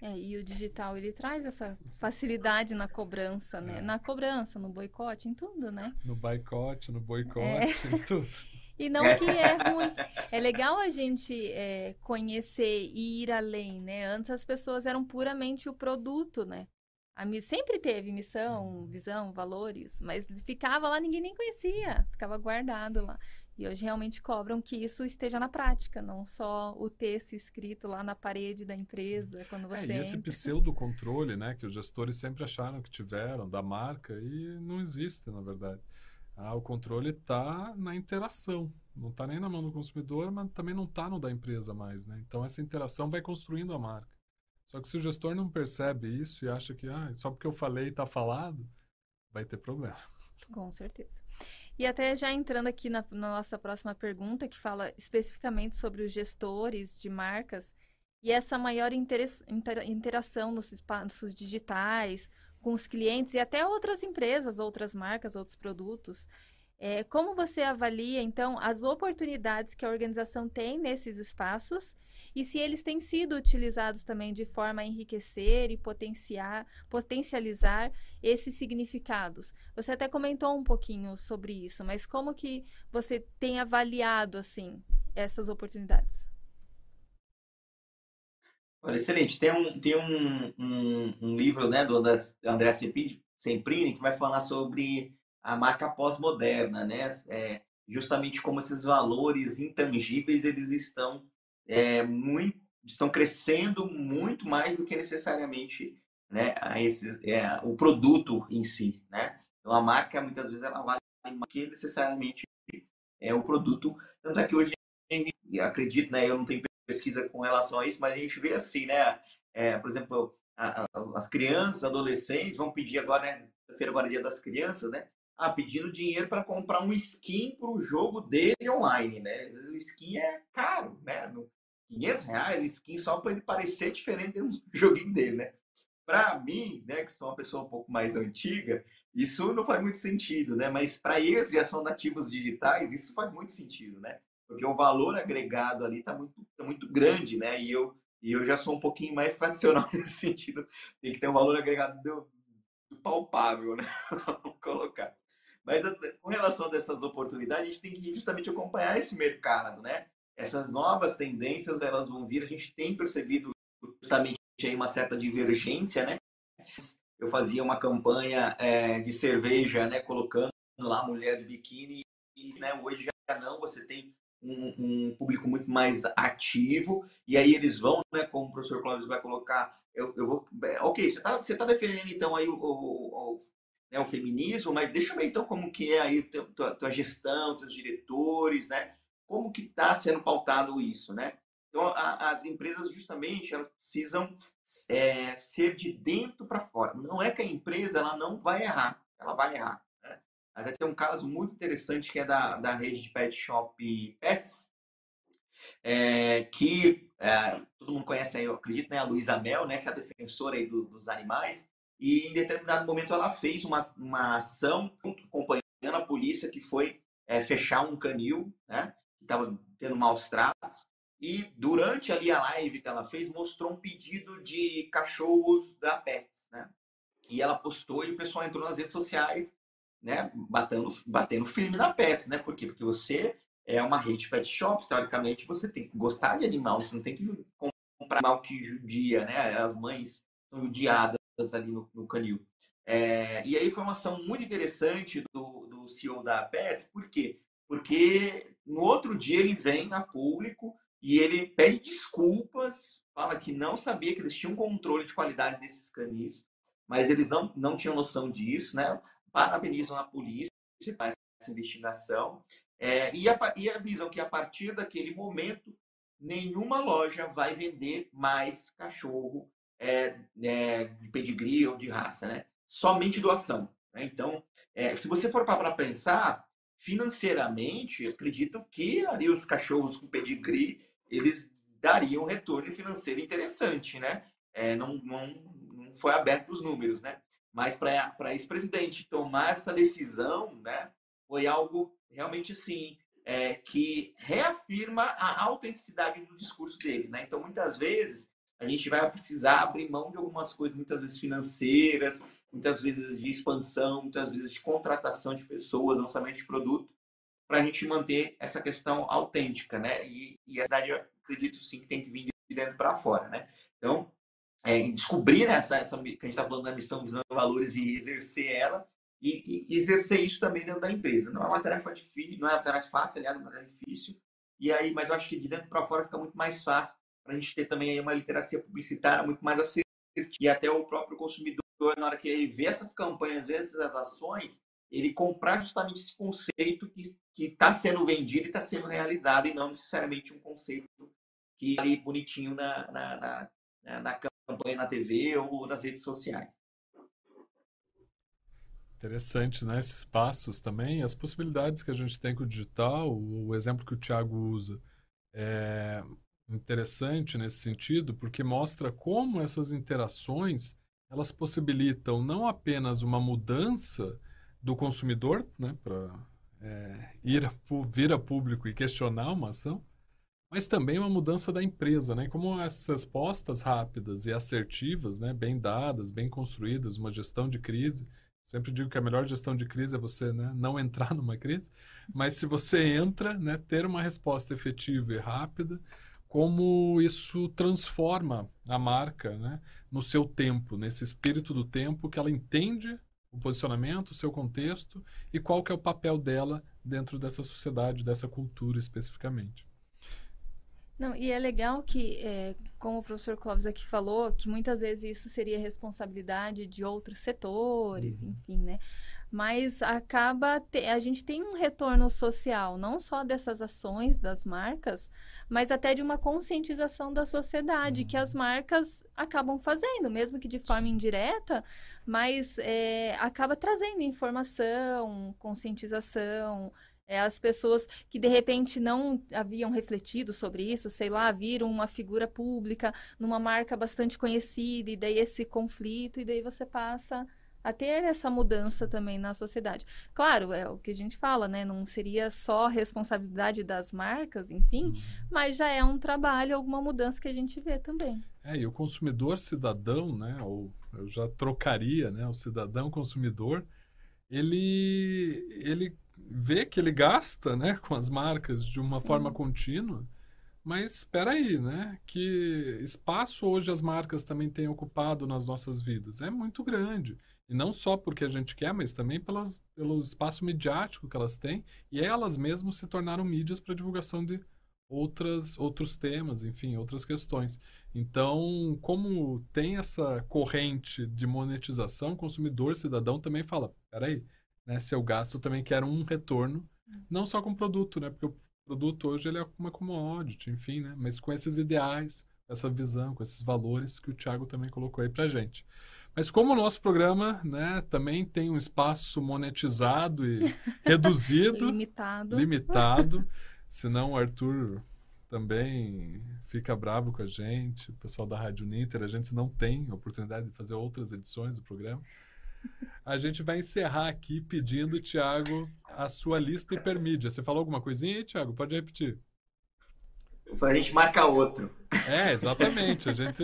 É, e o digital, ele traz essa facilidade na cobrança, né? É. Na cobrança, no boicote, em tudo, né? No boicote, no boicote, é. em tudo. E não que é ruim. É legal a gente é, conhecer e ir além, né? Antes as pessoas eram puramente o produto, né? A, sempre teve missão, visão, valores, mas ficava lá, ninguém nem conhecia, ficava guardado lá. E hoje realmente cobram que isso esteja na prática, não só o texto escrito lá na parede da empresa, Sim. quando você é, e esse pseudo-controle, né, que os gestores sempre acharam que tiveram da marca e não existe, na verdade. Ah, o controle está na interação, não está nem na mão do consumidor, mas também não está no da empresa mais, né? Então essa interação vai construindo a marca. Só que se o gestor não percebe isso e acha que ah, só porque eu falei está falado, vai ter problema. Com certeza. E até já entrando aqui na, na, nossa próxima pergunta, que fala especificamente sobre os gestores de marcas e essa maior inter, interação nos espaços digitais, com os clientes e até outras empresas, outras marcas, outros produtos. É, como você avalia, então, as oportunidades que a organização tem nesses espaços e se eles têm sido utilizados também de forma a enriquecer e potenciar, potencializar esses significados. Você até comentou um pouquinho sobre isso, mas como que você tem avaliado assim essas oportunidades? Olha, excelente. Tem um, tem um, um, um livro né, do André Semprini que vai falar sobre a marca pós-moderna, né? É, justamente como esses valores intangíveis eles estão é, muito, estão crescendo muito mais do que necessariamente né, a esse, é, o produto em si. Né? Então, a marca, muitas vezes, ela vale mais do que necessariamente é o produto. Tanto é que hoje, acredito, né, eu não tenho pesquisa com relação a isso, mas a gente vê assim, né? É, por exemplo, a, a, as crianças, adolescentes vão pedir agora, né? Feira agora é dia das crianças, né? Ah, pedindo dinheiro para comprar um skin para o jogo dele online, né? O skin é caro, né? 500 reais skin só para ele parecer diferente do joguinho dele, né? Para mim, né, que sou uma pessoa um pouco mais antiga, isso não faz muito sentido, né? Mas para eles já são nativos digitais, isso faz muito sentido, né? Porque o valor agregado ali está muito, tá muito grande, né? E eu, e eu já sou um pouquinho mais tradicional nesse sentido. Tem que ter um valor agregado do, do palpável, né? Vamos colocar. Mas com relação a dessas oportunidades, a gente tem que justamente acompanhar esse mercado, né? Essas novas tendências elas vão vir. A gente tem percebido justamente aí uma certa divergência, né? Eu fazia uma campanha é, de cerveja, né, colocando lá mulher de biquíni e né, hoje já não. Você tem um, um, público muito mais ativo e aí eles vão, né, como o professor Cláudio vai colocar, eu, eu vou, é, ok, você está você tá defendendo então aí o, o, o né, o feminismo, mas deixa eu ver então como que é aí tua, tua gestão, teus diretores, né? Como que está sendo pautado isso, né? Então, a, as empresas, justamente, elas precisam é, ser de dentro para fora. Não é que a empresa ela não vai errar, ela vai errar. Né? Até tem um caso muito interessante que é da, da rede de pet shop Pets, é, que é, todo mundo conhece aí, eu acredito, né, a Luísa Mel, né, que é a defensora aí do, dos animais, e em determinado momento ela fez uma, uma ação acompanhando a polícia que foi é, fechar um canil, né, estava tendo maus tratos. E durante ali a live que ela fez, mostrou um pedido de cachorros da Pets, né? E ela postou e o pessoal entrou nas redes sociais, né? Batendo, batendo firme na Pets, né? Por quê? Porque você é uma rede pet shop, teoricamente você tem que gostar de animal, você não tem que comprar animal que judia, né? As mães são judiadas ali no, no canil. É, e aí foi uma ação muito interessante do, do CEO da Pets, por quê? Porque no outro dia ele vem a público e ele pede desculpas, fala que não sabia que eles tinham controle de qualidade desses canis, mas eles não, não tinham noção disso, né? Parabenizam a polícia para essa investigação é, e, a, e avisam que a partir daquele momento nenhuma loja vai vender mais cachorro é, é, de pedigree ou de raça, né? Somente doação. Né? Então, é, se você for para pensar, financeiramente, acredito que ali os cachorros com pedigree, eles dariam um retorno financeiro interessante, né? É, não, não, não foi aberto os números, né? Mas para esse presidente tomar essa decisão, né? Foi algo realmente assim, é, que reafirma a autenticidade do discurso dele, né? Então, muitas vezes, a gente vai precisar abrir mão de algumas coisas, muitas vezes financeiras, muitas vezes de expansão, muitas vezes de contratação de pessoas, lançamento de produto, para a gente manter essa questão autêntica, né? E, e a cidade, eu acredito sim que tem que vir de dentro para fora, né? Então, é, descobrir essa, essa que a gente está falando da missão dos valores e exercer ela e, e, exercer isso também dentro da empresa. Não é uma tarefa difícil, não é uma tarefa fácil, aliás, mas é difícil. E aí, mas eu acho que de dentro para fora fica muito mais fácil para a gente ter também aí uma literacia publicitária muito mais assertiva e até o próprio consumidor na hora que ele vê essas campanhas, às vezes as ações, ele comprar justamente esse conceito que está sendo vendido e está sendo realizado e não necessariamente um conceito que está ali bonitinho na, na, na, na campanha na TV ou nas redes sociais. Interessante, né? Esses passos também, as possibilidades que a gente tem com o digital, o exemplo que o Thiago usa é interessante nesse sentido, porque mostra como essas interações elas possibilitam não apenas uma mudança do consumidor, né, para é, ir a, vir a público e questionar uma ação, mas também uma mudança da empresa, né? Como essas respostas rápidas e assertivas, né, bem dadas, bem construídas, uma gestão de crise, Sempre digo que a melhor gestão de crise é você né, não entrar numa crise, mas se você entra, né, ter uma resposta efetiva e rápida, como isso transforma a marca né, no seu tempo, nesse espírito do tempo que ela entende o posicionamento, o seu contexto e qual que é o papel dela dentro dessa sociedade, dessa cultura especificamente. Não, e é legal que, é, como o professor Clóvis aqui falou, que muitas vezes isso seria responsabilidade de outros setores, uhum. enfim, né? Mas acaba, te, a gente tem um retorno social, não só dessas ações das marcas, mas até de uma conscientização da sociedade, uhum. que as uhum. marcas acabam fazendo, mesmo que de forma indireta, mas é, acaba trazendo informação, conscientização, é, as pessoas que de repente não haviam refletido sobre isso, sei lá, viram uma figura pública numa marca bastante conhecida, e daí esse conflito, e daí você passa a ter essa mudança também na sociedade. Claro, é o que a gente fala, né? Não seria só responsabilidade das marcas, enfim, uhum. mas já é um trabalho, alguma mudança que a gente vê também. É, e o consumidor cidadão, né? Ou eu já trocaria, né? O cidadão consumidor, ele, ele vê que ele gasta né, com as marcas de uma Sim. forma contínua, mas espera aí, né? Que espaço hoje as marcas também têm ocupado nas nossas vidas? É muito grande. E não só porque a gente quer, mas também pelas, pelo espaço midiático que elas têm. E elas mesmas se tornaram mídias para divulgação de outras, outros temas, enfim, outras questões. Então, como tem essa corrente de monetização, o consumidor cidadão também fala, peraí, né? Se eu gasto, eu também quero um retorno, não só com o produto, né? Porque o produto hoje ele é uma commodity, enfim, né? Mas com esses ideais, essa visão, com esses valores que o Thiago também colocou aí pra gente. Mas como o nosso programa, né, também tem um espaço monetizado e reduzido, limitado, limitado, senão o Arthur também fica bravo com a gente, o pessoal da Rádio Ninter, a gente não tem oportunidade de fazer outras edições do programa. A gente vai encerrar aqui pedindo, Tiago, a sua lista hipermídia. Você falou alguma coisinha aí, Tiago? Pode repetir. A gente marca outro. É, exatamente. A gente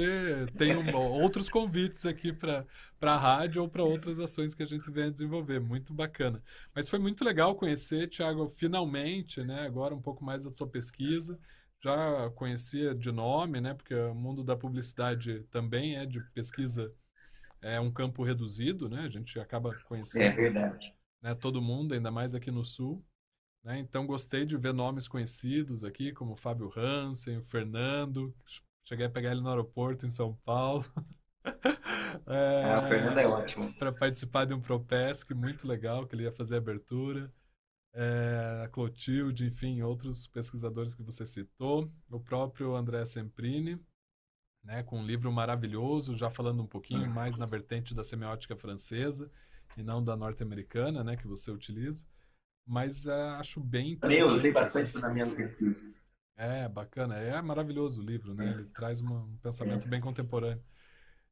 tem um, outros convites aqui para a rádio ou para outras ações que a gente vem a desenvolver. Muito bacana. Mas foi muito legal conhecer, Tiago, finalmente, né? Agora um pouco mais da tua pesquisa. Já conhecia de nome, né? Porque o mundo da publicidade também é de pesquisa é um campo reduzido, né? A gente acaba conhecendo é verdade. Né, todo mundo, ainda mais aqui no Sul. Né? Então, gostei de ver nomes conhecidos aqui, como Fábio Hansen, o Fernando. Cheguei a pegar ele no aeroporto em São Paulo. é, ah, o Fernando é ótimo. Para participar de um Propesc muito legal, que ele ia fazer a abertura. É, a Clotilde, enfim, outros pesquisadores que você citou. O próprio André Semprini, né, com um livro maravilhoso, já falando um pouquinho mais na vertente da semiótica francesa e não da norte-americana, né, que você utiliza. Mas uh, acho bem. Eu usei bastante na minha pesquisa. É, bacana. É maravilhoso o livro, né? Ele traz uma, um pensamento bem contemporâneo.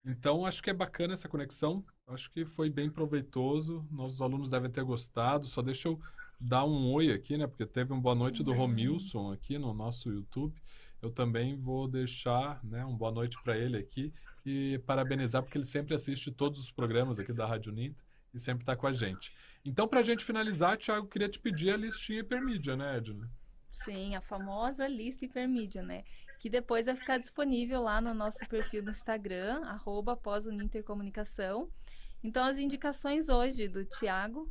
Então, acho que é bacana essa conexão. Acho que foi bem proveitoso. Nossos alunos devem ter gostado. Só deixa eu dar um oi aqui, né? Porque teve um boa noite do Romilson aqui no nosso YouTube eu também vou deixar né, um boa noite para ele aqui e parabenizar, porque ele sempre assiste todos os programas aqui da Rádio Ninta. E sempre está com a gente. Então, para a gente finalizar, Thiago, queria te pedir a listinha hipermídia, né, Edna? Sim, a famosa lista hipermídia, né? Que depois vai ficar disponível lá no nosso perfil no Instagram, arroba Intercomunicação. Então, as indicações hoje do Tiago,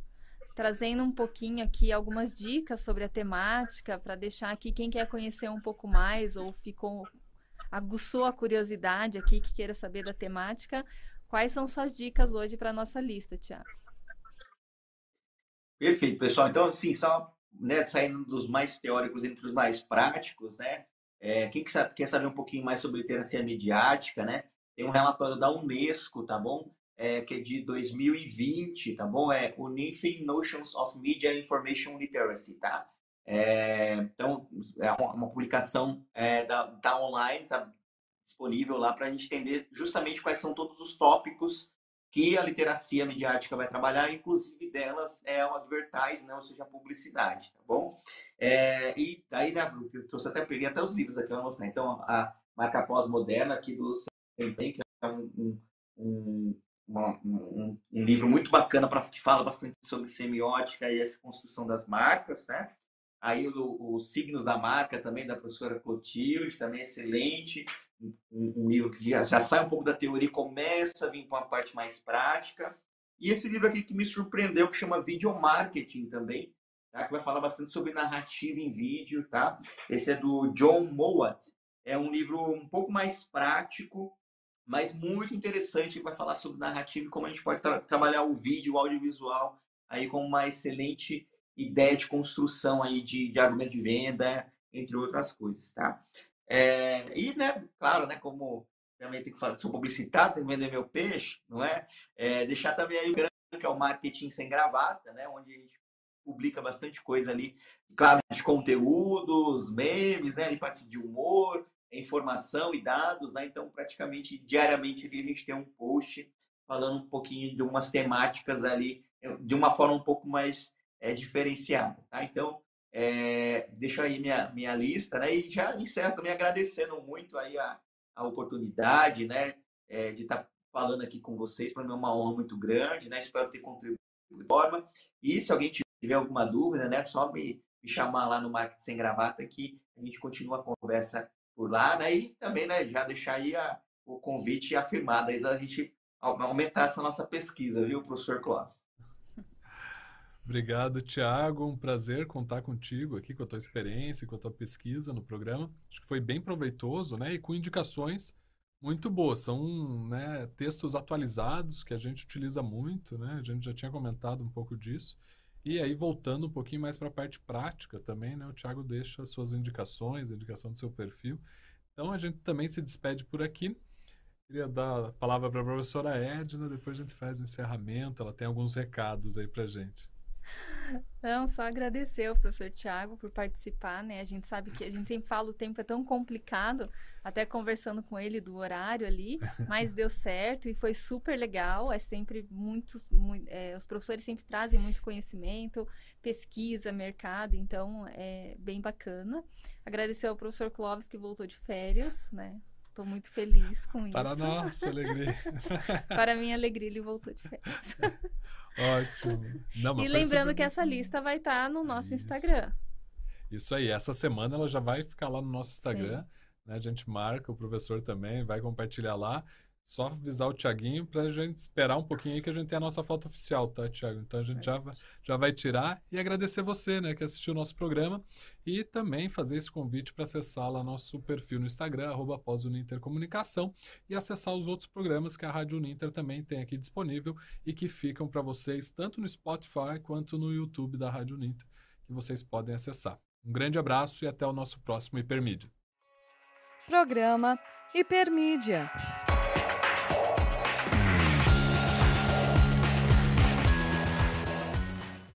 trazendo um pouquinho aqui algumas dicas sobre a temática, para deixar aqui quem quer conhecer um pouco mais ou ficou aguçou a curiosidade aqui, que queira saber da temática, quais são suas dicas hoje para a nossa lista, Tiago? Perfeito, pessoal. Então, assim, só né, saindo dos mais teóricos entre os mais práticos, né? É, quem que sabe, quer saber um pouquinho mais sobre literacia midiática, né? Tem um relatório da Unesco, tá bom? É, que é de 2020, tá bom? É Unifying Notions of Media Information Literacy, tá? É, então, é uma publicação é, da, da online, tá disponível lá para a gente entender justamente quais são todos os tópicos que a literacia midiática vai trabalhar, inclusive delas é o advertising, né? ou seja, a publicidade, tá bom? É, e daí, né, eu trouxe até, peguei até os livros aqui, eu mostrar. Então, a marca pós-moderna aqui do Sempen, que é um, um, um, um, livro muito bacana para que fala bastante sobre semiótica e essa construção das marcas, né? Aí os signos da marca também da professora Clotilde, também excelente um, livro que já, já, sai um pouco da teoria e começa a vir para uma parte mais prática. E esse livro aqui que me surpreendeu, que chama Video Marketing também, tá? que vai falar bastante sobre narrativa em vídeo. Tá? Esse é do John Mowat. É um livro um pouco mais prático, mas muito interessante, que vai falar sobre narrativa e como a gente pode tra trabalhar o vídeo, o audiovisual, aí como uma excelente ideia de construção aí de, de argumento de venda, entre outras coisas, tá? É, e, né, claro, né, como também tem que falar, sou publicitário, tenho que vender meu peixe, não é? é deixar também aí o grande, que é o marketing sem gravata, né, onde a gente publica bastante coisa ali, claro, de conteúdos, memes, né, de parte de humor, informação e dados, né? Então, praticamente diariamente ali a gente tem um post falando um pouquinho de umas temáticas ali de uma forma um pouco mais é, diferenciada, tá? Então, é, deixo aí minha, minha lista, né? E já encerro também agradecendo muito aí a, a oportunidade, né? É, de estar tá falando aqui com vocês. Para mim é uma honra muito grande, né? Espero ter contribuído de forma. E se alguém tiver alguma dúvida, né? Só me, me chamar lá no Marketing Sem Gravata que a gente continua a conversa por lá, né? E também, né? Já deixar aí a, o convite afirmado aí da gente aumentar essa nossa pesquisa, viu, professor Clóvis? Obrigado, Tiago. Um prazer contar contigo aqui, com a tua experiência, com a tua pesquisa no programa. Acho que foi bem proveitoso, né? E com indicações muito boas. São né, textos atualizados que a gente utiliza muito, né? A gente já tinha comentado um pouco disso. E aí, voltando um pouquinho mais para a parte prática também, né? O Tiago deixa as suas indicações, a indicação do seu perfil. Então, a gente também se despede por aqui. Queria dar a palavra para a professora Edna, depois a gente faz o encerramento. Ela tem alguns recados aí para gente. Não, só agradecer ao professor Tiago por participar, né? A gente sabe que a gente sempre fala o tempo é tão complicado, até conversando com ele do horário ali, mas deu certo e foi super legal. É sempre muito, muito é, os professores sempre trazem muito conhecimento, pesquisa, mercado, então é bem bacana. Agradecer ao professor Clóvis que voltou de férias, né? Estou muito feliz com isso. Para nossa alegria. Para minha alegria, ele voltou de férias. Ótimo. Não, e lembrando que essa lista vai estar tá no nosso isso. Instagram. Isso aí. Essa semana ela já vai ficar lá no nosso Instagram. Né? A gente marca, o professor também vai compartilhar lá. Só avisar o Tiaguinho para a gente esperar um pouquinho aí que a gente tem a nossa foto oficial, tá, Tiago? Então a gente já, já vai tirar e agradecer você, né, que assistiu o nosso programa e também fazer esse convite para acessar lá nosso perfil no Instagram, arroba Comunicação, e acessar os outros programas que a Rádio Uninter também tem aqui disponível e que ficam para vocês tanto no Spotify quanto no YouTube da Rádio Uninter, que vocês podem acessar. Um grande abraço e até o nosso próximo Hipermídia. Programa Hipermídia.